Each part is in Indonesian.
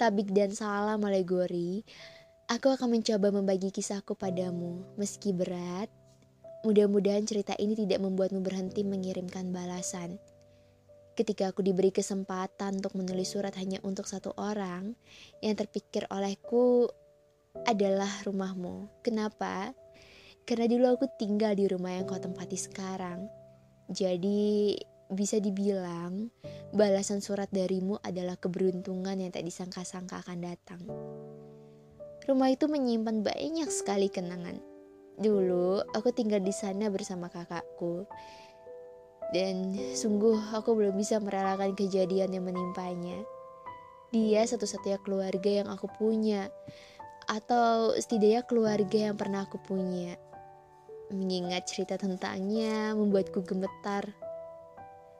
tabik dan salam alegori, aku akan mencoba membagi kisahku padamu. Meski berat, mudah-mudahan cerita ini tidak membuatmu berhenti mengirimkan balasan. Ketika aku diberi kesempatan untuk menulis surat hanya untuk satu orang, yang terpikir olehku adalah rumahmu. Kenapa? Karena dulu aku tinggal di rumah yang kau tempati sekarang. Jadi bisa dibilang balasan surat darimu adalah keberuntungan yang tak disangka-sangka akan datang. Rumah itu menyimpan banyak sekali kenangan. Dulu aku tinggal di sana bersama kakakku. Dan sungguh aku belum bisa merelakan kejadian yang menimpanya. Dia satu-satunya keluarga yang aku punya. Atau setidaknya keluarga yang pernah aku punya. Mengingat cerita tentangnya membuatku gemetar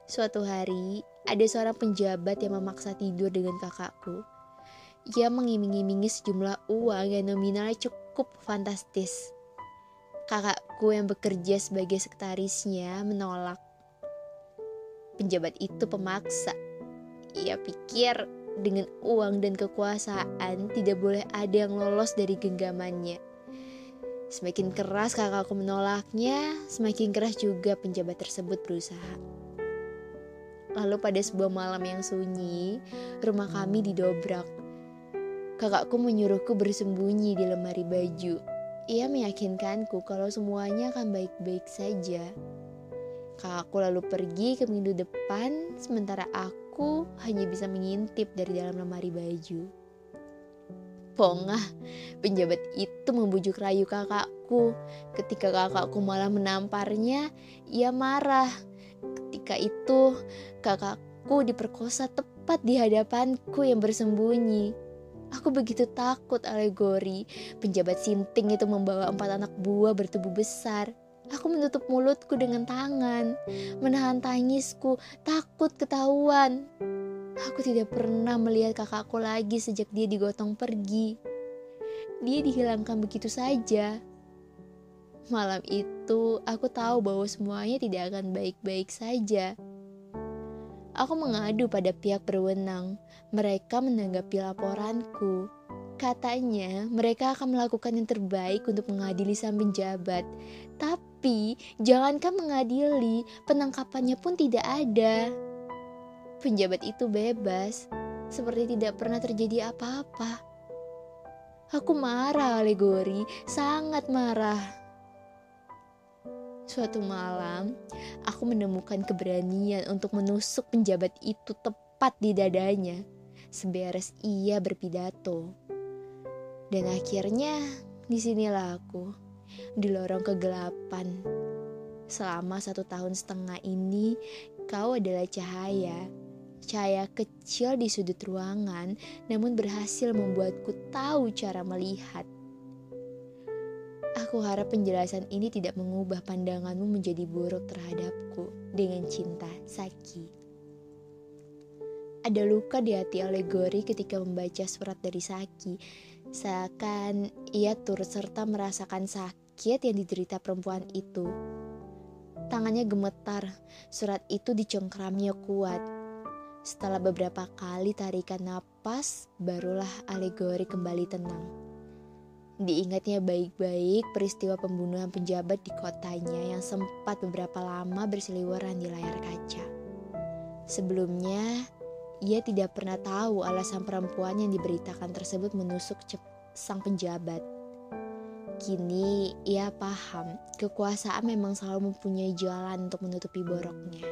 Suatu hari, ada seorang penjabat yang memaksa tidur dengan kakakku. Ia mengiming-imingi sejumlah uang yang nominalnya cukup fantastis. Kakakku yang bekerja sebagai sekretarisnya menolak. Penjabat itu pemaksa. Ia pikir dengan uang dan kekuasaan tidak boleh ada yang lolos dari genggamannya. Semakin keras kakakku menolaknya, semakin keras juga penjabat tersebut berusaha. Lalu pada sebuah malam yang sunyi, rumah kami didobrak. Kakakku menyuruhku bersembunyi di lemari baju. Ia meyakinkanku kalau semuanya akan baik-baik saja. Kakakku lalu pergi ke pintu depan, sementara aku hanya bisa mengintip dari dalam lemari baju. Pongah, penjabat itu membujuk rayu kakakku. Ketika kakakku malah menamparnya, ia marah Ketika itu, kakakku diperkosa tepat di hadapanku yang bersembunyi. Aku begitu takut alegori. Penjabat sinting itu membawa empat anak buah bertubuh besar. Aku menutup mulutku dengan tangan, menahan tangisku, takut ketahuan. Aku tidak pernah melihat kakakku lagi sejak dia digotong pergi. Dia dihilangkan begitu saja. Malam itu, aku tahu bahwa semuanya tidak akan baik-baik saja. Aku mengadu pada pihak berwenang. Mereka menanggapi laporanku. Katanya, mereka akan melakukan yang terbaik untuk mengadili sang penjabat. Tapi, jangankan mengadili, penangkapannya pun tidak ada. Penjabat itu bebas, seperti tidak pernah terjadi apa-apa. Aku marah, alegori, sangat marah. Suatu malam, aku menemukan keberanian untuk menusuk penjabat itu tepat di dadanya, seberes ia berpidato. Dan akhirnya, di sinilah aku, di lorong kegelapan. Selama satu tahun setengah ini, kau adalah cahaya. Cahaya kecil di sudut ruangan, namun berhasil membuatku tahu cara melihat Aku harap penjelasan ini tidak mengubah pandanganmu menjadi buruk terhadapku dengan cinta, Saki. Ada luka di hati alegori ketika membaca surat dari Saki. Seakan ia turut serta merasakan sakit yang diderita perempuan itu. Tangannya gemetar, surat itu dicengkramnya kuat. Setelah beberapa kali tarikan napas, barulah alegori kembali tenang. Diingatnya baik-baik peristiwa pembunuhan penjabat di kotanya yang sempat beberapa lama berseliweran di layar kaca. Sebelumnya, ia tidak pernah tahu alasan perempuan yang diberitakan tersebut menusuk sang penjabat. Kini ia paham kekuasaan memang selalu mempunyai jalan untuk menutupi boroknya.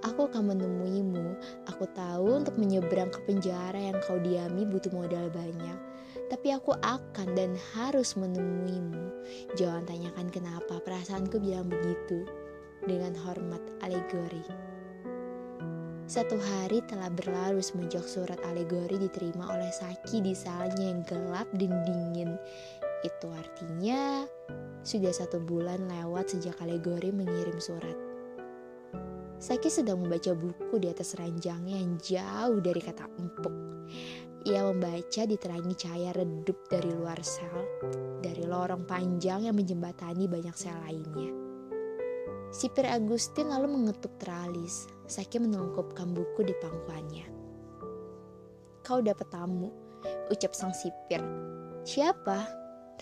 Aku akan menemuimu. Aku tahu untuk menyeberang ke penjara yang kau diami butuh modal banyak tapi aku akan dan harus menemuimu. Jangan tanyakan kenapa perasaanku bilang begitu. Dengan hormat alegori. Satu hari telah berlalu semenjak surat alegori diterima oleh Saki di salnya yang gelap dan dingin. Itu artinya sudah satu bulan lewat sejak alegori mengirim surat. Saki sedang membaca buku di atas ranjangnya yang jauh dari kata empuk. Ia membaca diterangi cahaya redup dari luar sel, dari lorong panjang yang menjembatani banyak sel lainnya. Sipir Agustin lalu mengetuk teralis. Saki menelungkupkan buku di pangkuannya. kau dapat tamu, ucap sang sipir. Siapa?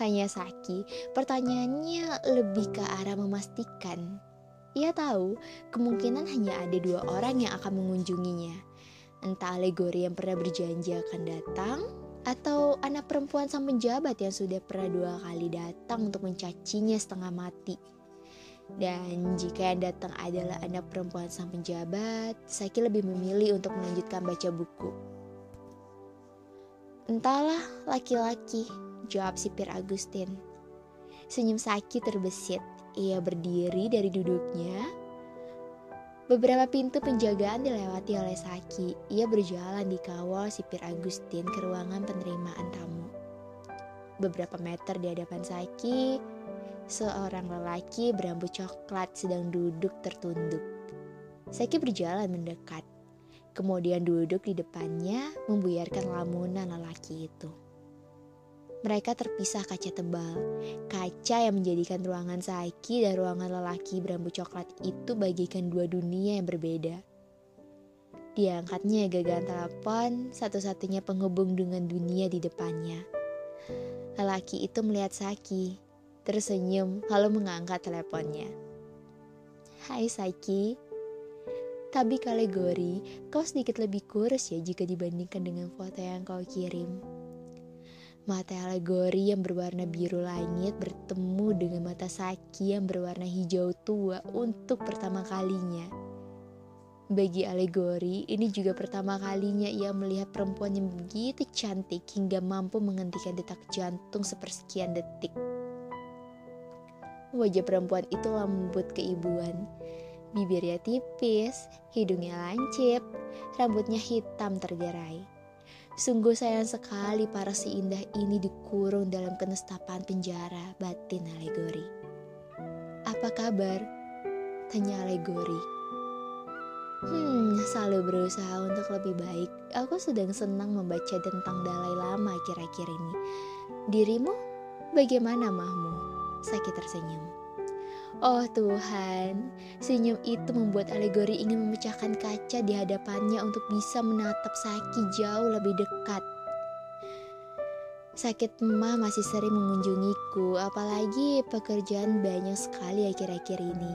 Tanya Saki. Pertanyaannya lebih ke arah memastikan. Ia tahu kemungkinan hanya ada dua orang yang akan mengunjunginya. Entah alegori yang pernah berjanji akan datang, atau anak perempuan sang penjabat yang sudah pernah dua kali datang untuk mencacinya setengah mati. Dan jika yang datang adalah anak perempuan sang penjabat, Saki lebih memilih untuk melanjutkan baca buku. Entahlah, laki-laki, jawab sipir Agustin. Senyum Saki terbesit. Ia berdiri dari duduknya. Beberapa pintu penjagaan dilewati oleh Saki. Ia berjalan di kawal sipir Agustin ke ruangan penerimaan tamu. Beberapa meter di hadapan Saki, seorang lelaki berambut coklat sedang duduk tertunduk. Seki berjalan mendekat, kemudian duduk di depannya membuyarkan lamunan lelaki itu. Mereka terpisah kaca tebal, kaca yang menjadikan ruangan Saiki dan ruangan lelaki berambut coklat itu bagikan dua dunia yang berbeda. Diangkatnya gagang telepon, satu-satunya penghubung dengan dunia di depannya. Lelaki itu melihat Saki, tersenyum lalu mengangkat teleponnya. Hai Saiki, Tabi Kalegori, kau sedikit lebih kurus ya jika dibandingkan dengan foto yang kau kirim. Mata alegori yang berwarna biru langit bertemu dengan mata Saki yang berwarna hijau tua untuk pertama kalinya. Bagi alegori, ini juga pertama kalinya ia melihat perempuan yang begitu cantik hingga mampu menghentikan detak jantung sepersekian detik. Wajah perempuan itu lembut keibuan. Bibirnya tipis, hidungnya lancip, rambutnya hitam tergerai. Sungguh sayang sekali para si indah ini dikurung dalam kenestapan penjara batin alegori. Apa kabar? Tanya alegori. Hmm, selalu berusaha untuk lebih baik. Aku sedang senang membaca tentang Dalai Lama kira-kira ini. Dirimu bagaimana mahmu? Sakit tersenyum. Oh Tuhan, senyum itu membuat alegori ingin memecahkan kaca di hadapannya untuk bisa menatap Saki jauh lebih dekat. Sakit emah masih sering mengunjungiku, apalagi pekerjaan banyak sekali akhir-akhir ini.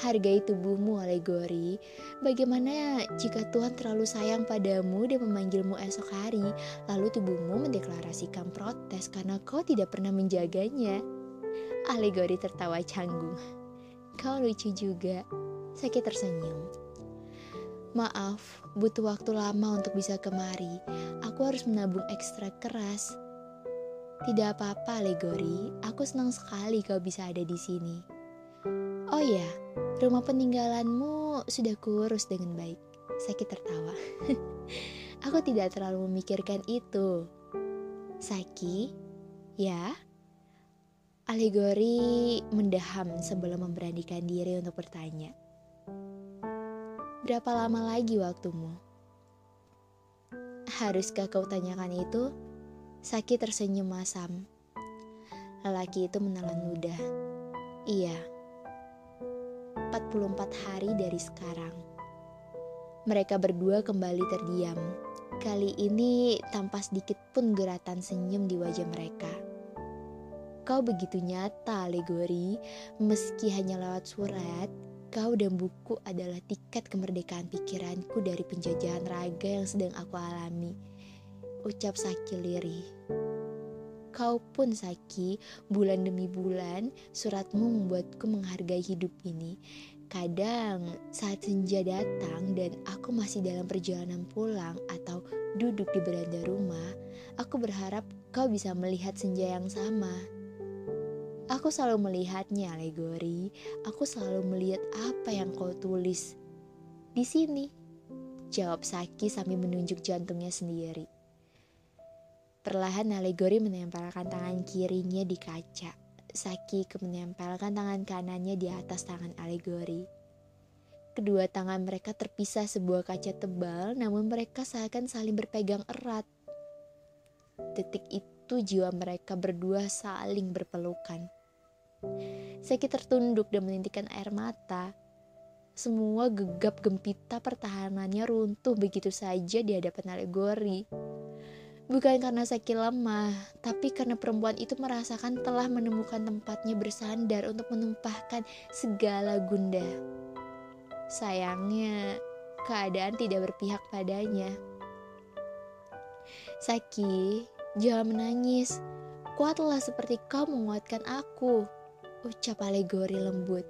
Hargai tubuhmu, alegori. Bagaimana jika Tuhan terlalu sayang padamu dan memanggilmu esok hari, lalu tubuhmu mendeklarasikan protes karena kau tidak pernah menjaganya? Alegori tertawa canggung. Kau lucu juga. Sakit tersenyum. Maaf, butuh waktu lama untuk bisa kemari. Aku harus menabung ekstra keras. Tidak apa-apa, Alegori. Aku senang sekali kau bisa ada di sini. Oh ya, rumah peninggalanmu sudah kurus dengan baik. Sakit tertawa. Aku tidak terlalu memikirkan itu. Saki, ya? Alegori mendaham sebelum memberanikan diri untuk bertanya. Berapa lama lagi waktumu? Haruskah kau tanyakan itu? Saki tersenyum masam. Lelaki itu menelan ludah. Iya. 44 hari dari sekarang. Mereka berdua kembali terdiam. Kali ini tanpa sedikit pun geratan senyum di wajah mereka. Kau begitu nyata, alegori, meski hanya lewat surat, kau dan buku adalah tiket kemerdekaan pikiranku dari penjajahan raga yang sedang aku alami. Ucap Saki lirih. Kau pun Saki, bulan demi bulan, suratmu membuatku menghargai hidup ini. Kadang saat senja datang dan aku masih dalam perjalanan pulang atau duduk di beranda rumah, aku berharap kau bisa melihat senja yang sama Aku selalu melihatnya, alegori. Aku selalu melihat apa yang kau tulis. Di sini, jawab Saki sambil menunjuk jantungnya sendiri. Perlahan alegori menempelkan tangan kirinya di kaca. Saki menempelkan tangan kanannya di atas tangan alegori. Kedua tangan mereka terpisah sebuah kaca tebal, namun mereka seakan saling berpegang erat. Detik itu jiwa mereka berdua saling berpelukan. Seki tertunduk dan menintikan air mata. semua gegap gempita pertahanannya runtuh begitu saja di hadapan alegori. Bukan karena Saki lemah, tapi karena perempuan itu merasakan telah menemukan tempatnya bersandar untuk menumpahkan segala gundah. Sayangnya, keadaan tidak berpihak padanya. Saki, jangan menangis. Kuatlah seperti kau menguatkan aku, ucap alegori lembut.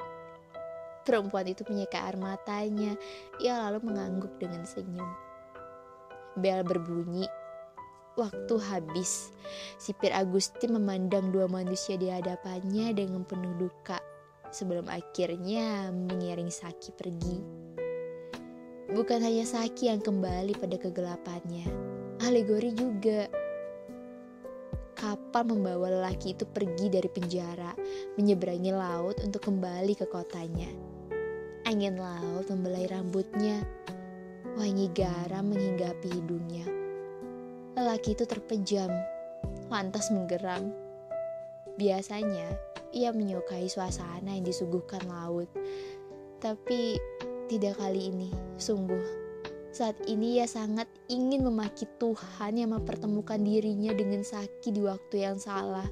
Perempuan itu menyeka air matanya, ia lalu mengangguk dengan senyum. Bel berbunyi Waktu habis, sipir Agustin memandang dua manusia di hadapannya dengan penuh duka sebelum akhirnya mengiring Saki pergi. Bukan hanya Saki yang kembali pada kegelapannya, alegori juga. Kapal membawa lelaki itu pergi dari penjara, menyeberangi laut untuk kembali ke kotanya. Angin laut membelai rambutnya, wangi garam menghinggapi hidungnya lelaki itu terpejam, lantas menggeram. Biasanya, ia menyukai suasana yang disuguhkan laut. Tapi tidak kali ini, sungguh. Saat ini ia sangat ingin memaki Tuhan yang mempertemukan dirinya dengan Saki di waktu yang salah.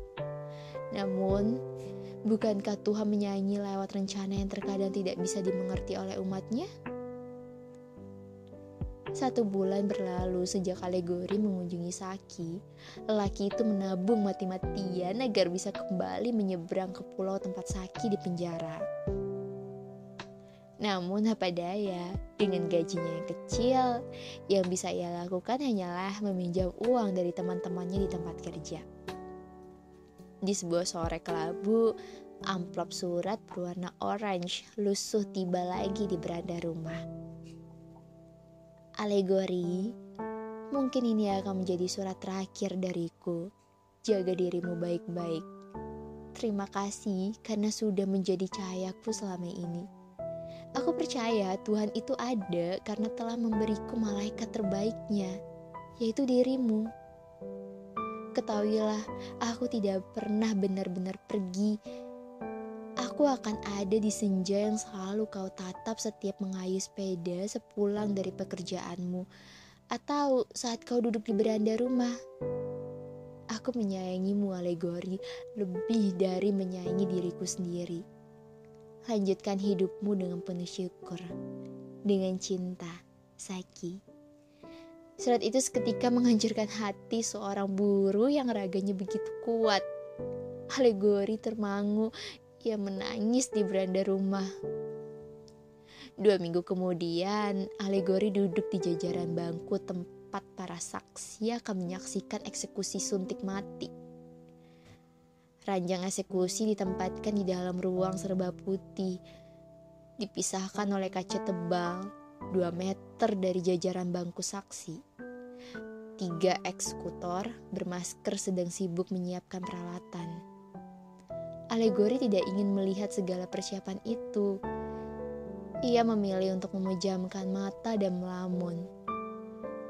Namun, bukankah Tuhan menyanyi lewat rencana yang terkadang tidak bisa dimengerti oleh umatnya? Satu bulan berlalu sejak alegori mengunjungi Saki, lelaki itu menabung mati-matian agar bisa kembali menyeberang ke pulau tempat Saki di penjara. Namun apa daya, dengan gajinya yang kecil, yang bisa ia lakukan hanyalah meminjam uang dari teman-temannya di tempat kerja. Di sebuah sore kelabu, amplop surat berwarna orange lusuh tiba lagi di beranda rumah alegori, mungkin ini akan menjadi surat terakhir dariku. Jaga dirimu baik-baik. Terima kasih karena sudah menjadi cahayaku selama ini. Aku percaya Tuhan itu ada karena telah memberiku malaikat terbaiknya, yaitu dirimu. Ketahuilah, aku tidak pernah benar-benar pergi Aku akan ada di senja yang selalu kau tatap setiap mengayuh sepeda sepulang dari pekerjaanmu, atau saat kau duduk di beranda rumah. Aku menyayangimu, alegori, lebih dari menyayangi diriku sendiri. Lanjutkan hidupmu dengan penuh syukur, dengan cinta, Saki. Surat itu seketika menghancurkan hati seorang buruh yang raganya begitu kuat. Alegori termangu ia menangis di beranda rumah. Dua minggu kemudian, alegori duduk di jajaran bangku tempat para saksi akan menyaksikan eksekusi suntik mati. Ranjang eksekusi ditempatkan di dalam ruang serba putih, dipisahkan oleh kaca tebal 2 meter dari jajaran bangku saksi. Tiga eksekutor bermasker sedang sibuk menyiapkan peralatan. Alegori tidak ingin melihat segala persiapan itu. Ia memilih untuk memejamkan mata dan melamun.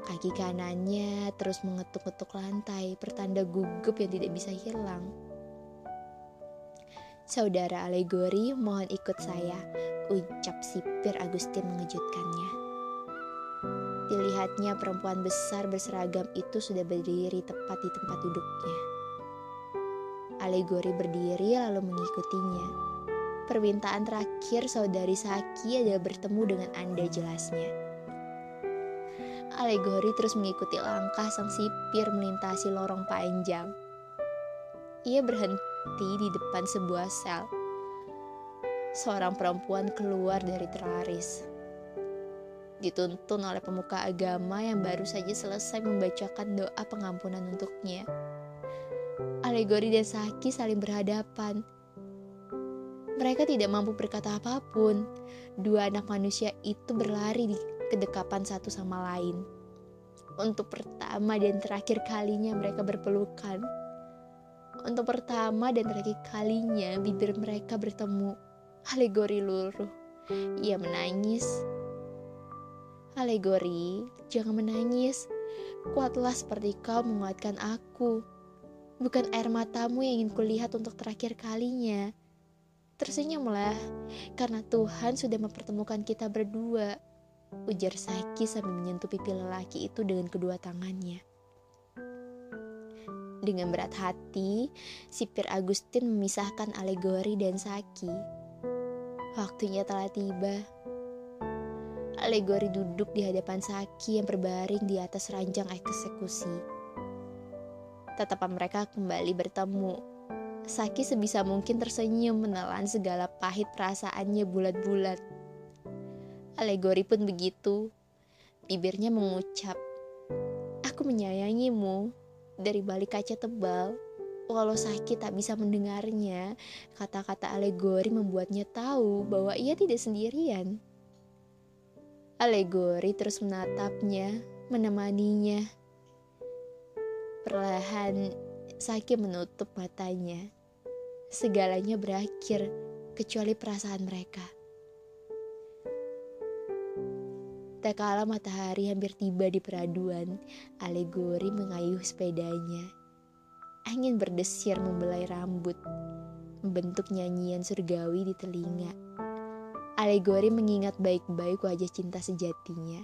Kaki kanannya terus mengetuk-ketuk lantai, pertanda gugup yang tidak bisa hilang. Saudara Alegori, mohon ikut saya, ucap sipir Agustin mengejutkannya. Dilihatnya perempuan besar berseragam itu sudah berdiri tepat di tempat duduknya. Alegori berdiri lalu mengikutinya. Permintaan terakhir saudari Saki adalah bertemu dengan Anda jelasnya. Alegori terus mengikuti langkah sang sipir melintasi lorong panjang. Ia berhenti di depan sebuah sel. Seorang perempuan keluar dari teraris. Dituntun oleh pemuka agama yang baru saja selesai membacakan doa pengampunan untuknya. Alegori dan Saki saling berhadapan. Mereka tidak mampu berkata apa pun. Dua anak manusia itu berlari di kedekapan satu sama lain. Untuk pertama dan terakhir kalinya mereka berpelukan. Untuk pertama dan terakhir kalinya bibir mereka bertemu. Alegori luruh. Ia menangis. Alegori, jangan menangis. Kuatlah seperti kau menguatkan aku. Bukan air matamu yang ingin kulihat untuk terakhir kalinya. Tersenyumlah, karena Tuhan sudah mempertemukan kita berdua. Ujar Saki sambil menyentuh pipi lelaki itu dengan kedua tangannya. Dengan berat hati, sipir Agustin memisahkan Alegori dan Saki. Waktunya telah tiba. Alegori duduk di hadapan Saki yang berbaring di atas ranjang eksekusi. Tatapan mereka kembali bertemu Saki sebisa mungkin tersenyum menelan segala pahit perasaannya bulat-bulat. Alegori pun begitu. Bibirnya mengucap, Aku menyayangimu dari balik kaca tebal. Walau sakit tak bisa mendengarnya, kata-kata alegori membuatnya tahu bahwa ia tidak sendirian. Alegori terus menatapnya, menemaninya. Perlahan, Saki menutup matanya segalanya berakhir kecuali perasaan mereka. Tak kala matahari hampir tiba di peraduan, alegori mengayuh sepedanya. Angin berdesir membelai rambut, membentuk nyanyian surgawi di telinga. Alegori mengingat baik-baik wajah cinta sejatinya.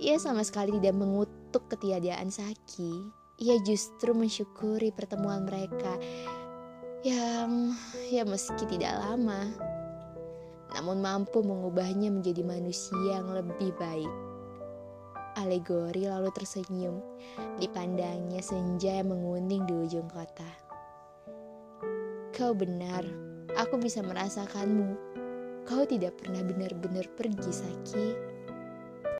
Ia sama sekali tidak mengutuk ketiadaan Saki. Ia justru mensyukuri pertemuan mereka yang ya meski tidak lama, namun mampu mengubahnya menjadi manusia yang lebih baik. Alegori lalu tersenyum, dipandangnya senja yang menguning di ujung kota. Kau benar, aku bisa merasakanmu. Kau tidak pernah benar-benar pergi, Saki.